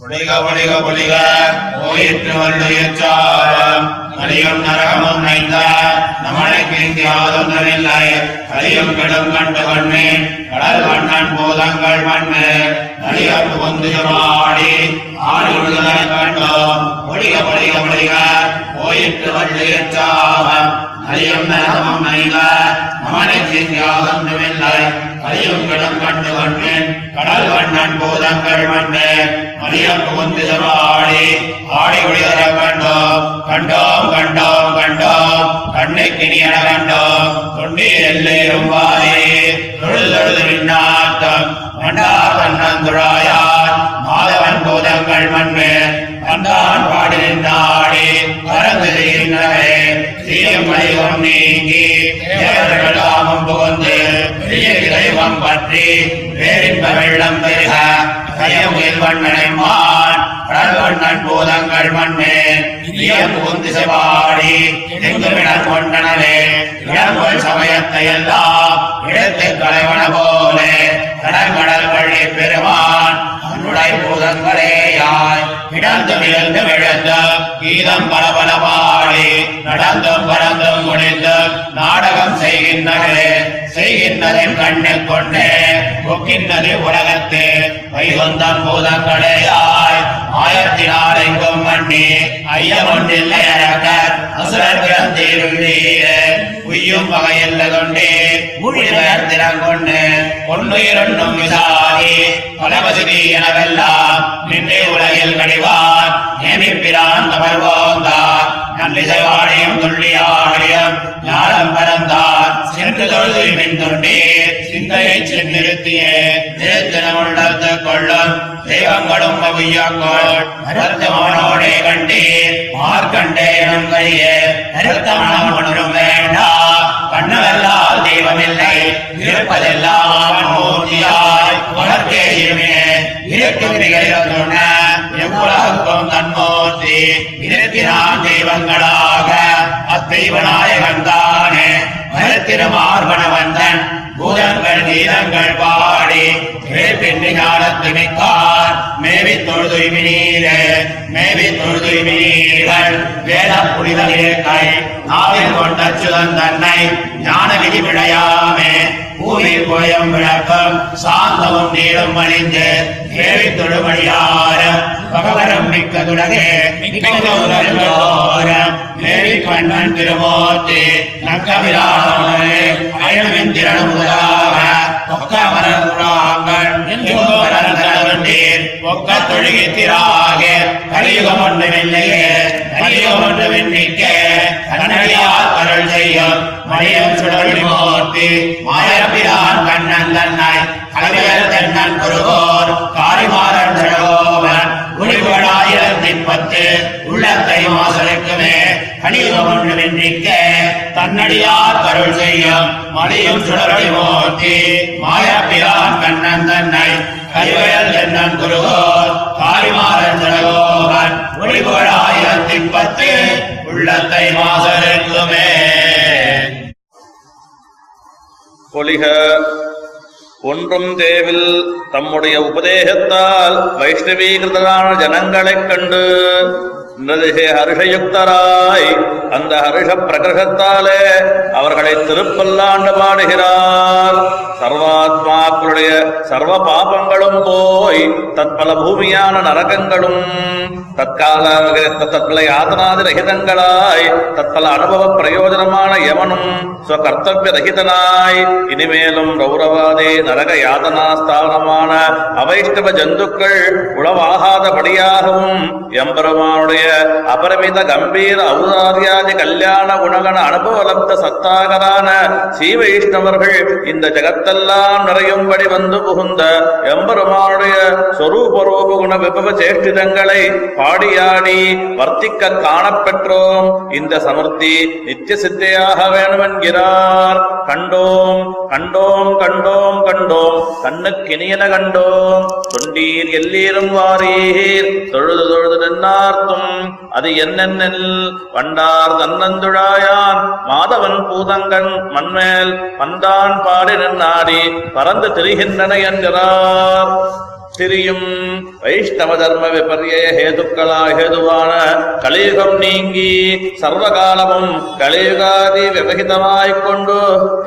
பொழிக பொழிக பொழிக போயிற்று வல்லுயிர்ச்சாரம் கலியும் நரகமும் நைந்த. நமனுக்கு இங்கு யாதொன்றுமில்லை கலியும் கெடும் கண்டு கொண்டேன் கடல் வண்ணன் பூதங்கள் மண்ணு நலியம் புகுந்து ஆடி. கண்டோம். பொழிக பொழிக பொழிக போயிற்று வல்லுயிர்ச்சாரம் கலியும் நரகமும் நைந்த. நமனுக்கு இங்கு யாதொன்றுமில்லை கலியும் கெடும் கண்டு கொண்டேன் கடல் வண்ணன் பூதங்கள் மண்ணு மரியம் புகுந்து ஆடி ஆடி ஒளிதர கண்டோம் கண்டோம் கண்டோம் கண்டோம். கண்ணுக்கு நீ கண்டோம் தொண்டீர் எல்லேரும் வாரே. தொழுது தொழுது விண்ணாத்தம் மண்டார் தன்னந்துழாயார் பூதங்கள் மண்ணு. வந்தான் பாடி நின்றாடி பறந்து செய்கின்றனே தீயம் மலையும் நீங்கி. தேவர்களாமும் புகுந்து பெரிய தெய்வம் பற்றி வேறின்ப வெள்ளம் பெருக. கயமுயல் வண்ணனை மான். கடல்வண்ணன் பூதங்கள் மண்மேல் இயம் புகுந்து செவாடி எங்குமிடர் கொண்டனவே. இடங்கள் சமயத்தை எல்லாம் இடத்தில் களைவன போலே. கடல் கடல் வழி பெருமான். தன்னுடைய பூதங்களேயாய் இடந்து விழுந்து விழுந்து கீதம் பலபல பாடி நடந்தும் பறந்தும் முடிந்து நாடகம் செய்கின்றனே செய்கின்றதையும் கண்ணில் கொண்டே கொக்கின்றது உலகத்தே வைகுந்தம் பூதங்களேயாய் ஆயிரத்தி நாளைக்கும் மண்ணி ஐயமொன்றில்லை அரக்க அசுரர் பிறந்தீருள்ளீரே உய்யும் வகையில் கொண்டே மொழிபெயர் திறங்கொண்டு ஒன்னுயிரொன்னும் விசாரி பலவசதி எனவெல்லாம் நின்றே உலகில் கடிவான் நேமிப்பிரான் தவர் போந்தார் நல்லிசைவாடியும் துள்ளியாடியும் ஞானம் பரந்தார். சென்று தொழுது மின் தொண்டே சிந்தையை சென்றிருத்திய திருத்தனம் உள்ளத்து கொள்ளும் தெய்வங்களும் அவையாக்கோள் அருத்தமானோடே கண்டீர். மார்க்கண்டேனும் கையே அருத்தமானம் ஒன்றும் வேண்டா. கண்ணவெல்லாம் தெய்வமில்லை. இருப்பதெல்லாம் மூர்த்தியாய் உனக்கேயுமே இருக்கும் நிகழ்ந்துண எவ்வுலகுக்கும் தன்மூர்த்தி. தெய்வங்களாக. அத்தெய்வநாயகன் தானே. மருத்திருமார்பணவந்தன் பூதங்கள் கீதங்கள் பாடி கேட்பின்றி ஞானத்து மிக்கார். மேவி தொழுதுய்மி நீரே மேவி தொழுதுய்மி நீர்கள் வேத புனித இயற்கை நாவில் கொண்ட சுதன் தன்னை ஞான விதி விளையாமே பூமி புயம் விளக்கம் சாந்தமும் நீரும் அணிந்து தேவி தொழுமடியார பகவரம் மிக்கதுலகே மிக்கோரம் தேவி கண்ணன் திருமூர்த்தி நக்கவிராமே அயனமிந்திரன் முதலாக ஒக்கமரங்கள் ஒக்க தொழுகித்திராக கலியுகம் ஒன்றுமில்லையே கலியுகம் ஒன்றுமின்னிக்கே கண்ணடியார் அருள் செய்யும். மணியம் சுடர் மூர்த்தி மாயப்பிரான் கண்ணன் தன்னை கலைவர் தென்னன் குருகோர் காரிமாறன் ஜடகோவன் உரிபடாயிரத்தி பத்து உள்ளத்தை மாசலுக்குமே கலியுகம் ஒன்றுமின்றிக்க. தன்னடியார் அருள் செய்யும். மணியும் சுடர் மூர்த்தி மாயப்பிரான் கண்ணன் தன்னை கரிவயல் தென்னன் குருகோர் காரிமாறன் ஜடகோவன் ஆயிரத்தி பத்து உள்ளத்தை மாசருக்குமே. பொலிக ஒன்றும் தேவில் தம்முடைய உபதேசத்தால் வைஷ்ணவீகிருதரான ஜனங்களைக் கண்டு நிரதிசே ஹர்ஷயுக்தராய் அந்த ஹர்ஷ பிரகிரகத்தாலே அவர்களை திருப்பல்லாண்டு பாடுகிறார். சர்வாத்மாக்களுடைய சர்வ பாபங்களும் போய் தத்பல பூமியான நரகங்களும் தற்கால தத்பல யாதனாதி ரகிதங்களாய் தற்பல அனுபவ பிரயோஜனமான எவனும் ஸ்வகர்த்தவிய ரகிதனாய் இனிமேலும் ரௌரவாதே நரக யாதனா ஸ்தானமான அவைஷ்ணவ ஜந்துக்கள் உளவாகாதபடியாகவும் எம்பெருமானுடைய அபரிமித கம்பீர ஔதாரியாதி கல்யாண குணகண அனுபவலப்த சத்தாகரான ஸ்ரீ இந்த ஜகத்தெல்லாம் நிறையும்படி வந்து புகுந்த எம்பெருமானுடைய சொரூபரூப குண விபவ சேஷ்டிதங்களை பாடியாடி வர்த்திக்க காணப்பெற்றோம். இந்த சமர்த்தி நித்திய சித்தையாக வேணுமென்கிறார். கண்டோம் கண்டோம் கண்டோம் கண்டோம். கண்ணுக்கினியன கண்டோம். தொண்டீர் எல்லீரும் வாரீர். தொழுது தொழுது நின்னார்த்தும். அது என்னென்னில்? வண்டார் தன்னந்துழாயான். மாதவன் பூதங்கன் மண்மேல் பந்தான் பாடி நின்னாடி பறந்து திரிகின்றன என்கிறார் திரியும் வைஷ்ணவ தர்ம விபரிய ஹேதுக்களா ஹேதுவான கலியுகம் நீங்கி சர்வகாலமும் கலியுகாதி விவகிதமாய்க் கொண்டு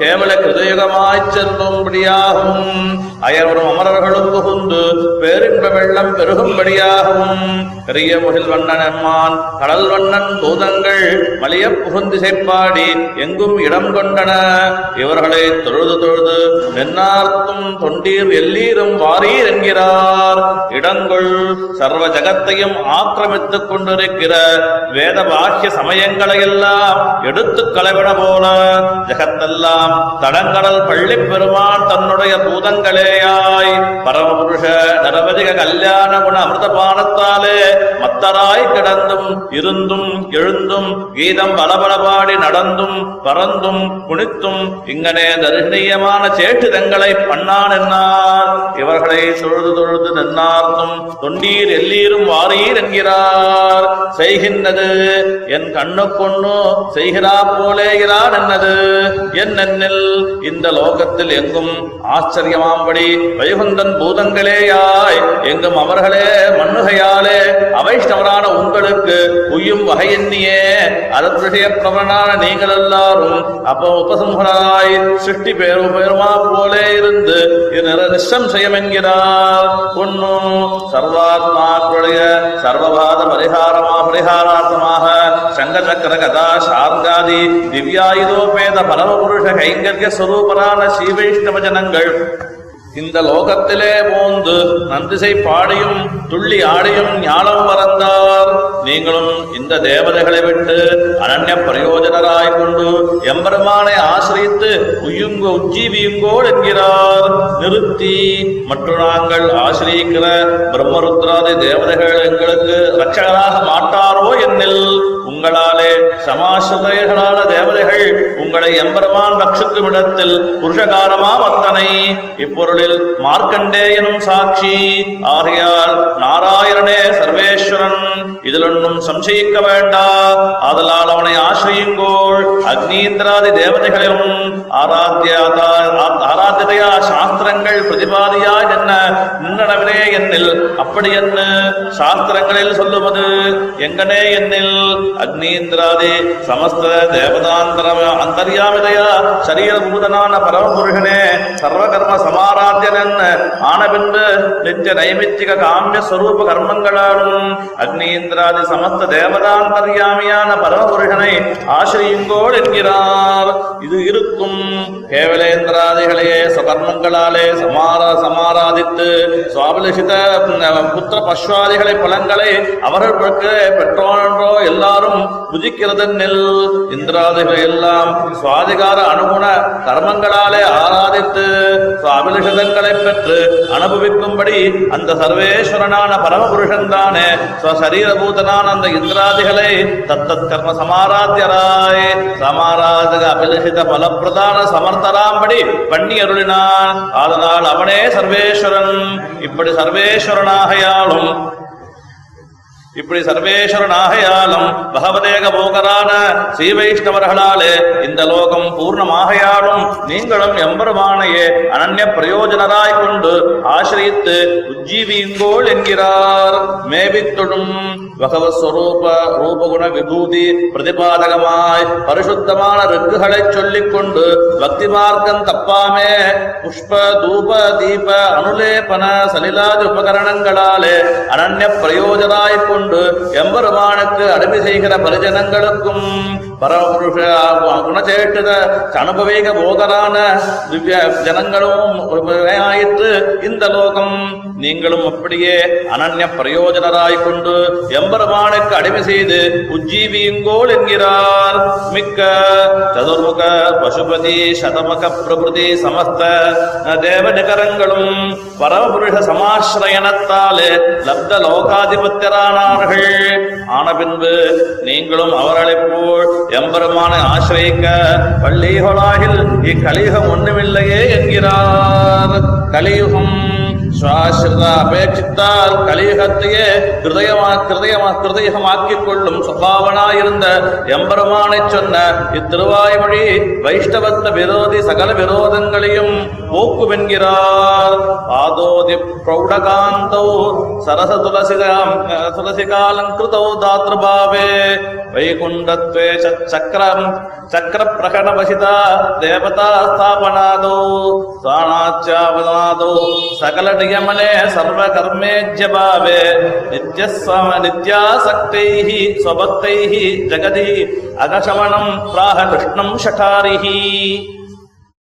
கேவல கிருதயுகமாய்ச் செல்லும்படியாகவும் அயர்வரும் அமரர்களும் புகுந்து பேரின்ப வெள்ளம் பெருகும்படியாகவும் பெரிய முகில் வண்ணன் எம்மான் கடல் வண்ணன் பூதங்கள் மலிய புகுந்திசைப்பாடி எங்கும் இடம் கொண்டன. இவர்களை தொழுது தொழுது நென்னார்த்தும் தொண்டீர் எல்லீரும் வாரீர் என்கிறார். இடங்கொள் சர்வ ஜகத்தையும் ஆக்கிரமித்துக் கொண்டிருக்கிற வேத வாக்கிய சமயங்களையெல்லாம் எடுத்து கலவிட போல ஜகத்தெல்லாம் தடங்கடல் பள்ளி பெருமான் தன்னுடைய பூதங்களேயாய் பரமபுருஷ நரவதிக கல்யாண குண அமிர்தபானத்தாலே மத்தராய் கிடந்தும் இருந்தும் எழுந்தும் கீதம் பலபலபாடி நடந்தும் பறந்தும் குனித்தும் இங்கனே தரிசனீயமான சேட்டுதங்களை பண்ணான் என்னார் இவர்களை சொல்வது தொழுது நன்னார்த்தும் தொண்டீர் எல்லீரும் வாரீர் என்கிறார். செய்கின்றது என் கண்ணு பொண்ணு செய்கிறா போலேகிறான் என்னது? என் நென்னில் இந்த லோகத்தில் எங்கும் ஆச்சரியமாம்படி வைகுந்தன் பூதங்களேயாய் எங்கும் அவர்களே மண்ணுகையாலே அவைஷ்ணவரான உங்களுக்கு உய்யும் வகையெண்ணியே. அரசு பிரபலனான நீங்கள் எல்லாரும் அப்ப உபசம்ஹராய் சிருஷ்டி பேரும் பெருமா போலே இருந்து இது செய்யமென்கிறார் என்கிறார். பொண்ணு சர்வாத்மாக்களுடைய சர்வபாத பரிகாரமா பரிகாரார்த்தமாக சங்க சக்கர கதா சார்காதி திவ்யாயுதோபேத பரமபுருஷ கைங்கரிய சுரூபரான ஸ்ரீவைஷ்ணவ ஜனங்கள் இந்த லோகத்திலே போந்து நந்திசை பாடியும் துள்ளி ஆடியும் ஞானம் மறந்தார் நீங்களும் இந்த தேவதைகளை விட்டு அனன்ய பிரயோஜனராய் கொண்டு எம்பெருமானை ஆசிரியத்து உயுங்கோ உஜ்ஜீவியுங்கோள் என்கிறார். நிறுத்தி மற்றும் நாங்கள் ஆசிரியிக்கிற பிரம்மருத்ராதி தேவதைகள் எங்களுக்கு ரட்சகராக மாட்டாரோ என்னில் உங்களாலே சமாசிரயர்களான தேவதைகள் உங்களை எம்பெருமான் ரட்சிக்கும் இடத்தில் புருஷகாரமா வத்தனை. இப்பொருளில் மார்க்கண்டேயனும் சாட்சி. ஆகையால் நாராயணனே சர்வேஸ்வரன் இதில் ஒன்றும் சம்சயிக்க வேண்டா. ஆதலால் அவனை ஆசிரியுங்கோள். அக்னீந்திராதி தேவதைகளிலும் ஆராத்தியா ஆராத்திரையா சாஸ்திரங்கள் பிரதிபாதியா என்ன நின்னடவிலே என்னில். அப்படி என்ன? சாஸ்திரங்களில் சொல்லுவது எங்கனே என்னில்? அக்னீந்திராதி சமஸ்த தேவதாந்தர அந்தர்யாமிதயா சரீரபூதனான பரமபுருஷனே சர்வகர்ம சமாராத்தியன் ஆன பின்பு நித்திய நைமித்திக காமிய ஸ்வரூப கர்மங்களாலும் அக்னீந்திராதி சமஸ்த தேவதாந்தர்யாமியான பரமபுருஷனை அவர்களை ஆசிரியுங்கோள் என்கிறார். இது இருக்கும் கேவலேந்திராதிகளையே சகர்மங்களாலே சமார சமாராதித்து சுவாபலிஷித புத்திர பஸ்வாதிகளை பலன்களை அவர்களுக்கு பெற்றோன்றோ எல்லாரும் புஜிக்கிறது நெல் இந்திராதிகளை எல்லாம் சுவாதிகார அனுகுண கர்மங்களாலே ஆராதித்து சுவாபிலிஷதங்களை பெற்று அனுபவிக்கும்படி அந்த சர்வேஸ்வரனான பரமபுருஷன் தானே சரீரபூதனான அந்த இந்திராதிகளை தத்தத் கர்ம சமாராத்தியராய் சமாராஜக அபிலஷித பலப்பிரதான சமர்த்தராம்படி பண்ணி அருளினான் அதனால் அவனே சர்வேஸ்வரன் இப்படி சர்வேஸ்வரனாகையாலும் இப்படி சர்வேஸ்வரன் ஆகையாலும் பகவதேக போகரான ஸ்ரீ வைஷ்ணவர்களாலே இந்த லோகம் பூர்ணமாகையாலும் நீங்களும் எம்பெருமானையே அனன்ய பிரயோஜனராய் கொண்டு ஆசிரியித்து உஜ்ஜீவியுங்கோள் என்கிறார். மேபித்துடும் பகவஸ்வரூப ரூபகுண விபூதி பிரதிபாதகமாய் பரிசுத்தமான ரிக்குகளை சொல்லிக் கொண்டு பக்தி மார்க்கம் தப்பாமே புஷ்ப தூப தீப அனுலேபன சலிலாதி உபகரணங்களாலே அனன்ய பிரயோஜனாய் கொண்டு எம்பெருமானுக்கு அடிமை செய்கிற பரிஜனங்களுக்கும் பரபுருஷ குணச்சேட்டுத அனுபவீக போதரான திவ்ய ஜனங்களும் ஆயிற்று இந்த லோகம். நீங்களும் அப்படியே அனன்ய பிரயோஜனராய் கொண்டு எம்பெருமானுக்கு அடிமை செய்து உஜ்ஜீவியுங்கோள் என்கிறார். மிக்க சதுர்முக பசுபதி சதமக பிரபுதி சமஸ்த தேவ நிகரங்களும் பரமபுருஷ சமாசிரயணத்தாலே லப்த லோகாதிபத்தியரானார்கள். ஆன பின்பு நீங்களும் அவர்களை போல் எம்பெருமானை ஆசிரியக்க பள்ளிகளாகில் இக்கலியுகம் ஒண்ணுமில்லையே என்கிறார். கலியுகம் சுவாசிரத அபேட்சித்தால் கலியுகத்தையே கிருதயமா கிருதயமா கிருதயமாக்கிக் கொள்ளும் சுபாவனாயிருந்த எம்பெருமானைச் சொன்ன இத்திருவாய்மொழி வைஷ்ணவத்த விரோதி சகல விரோதங்களையும் போக்குவென்கிறார். ஆதோதி பிரௌடகாந்தௌ சரச துளசிகாம் துளசிகாலங்கிருதௌ தாத்ருபாவே. வைகுண்டத்வே சக்கரம் சக்கர பிரகடவசிதா தேவதா ஸ்தாபனாதோ சாணாச்சாவனாதோ சகல நியமனே சர்வ கர்மேஜ்யபாவே நித்யஸ்வம நித்யாசக்தைः स्वभक्तैः ஜகதி अगशवनं பிராக கிருஷ்ணம் ஷகாரிः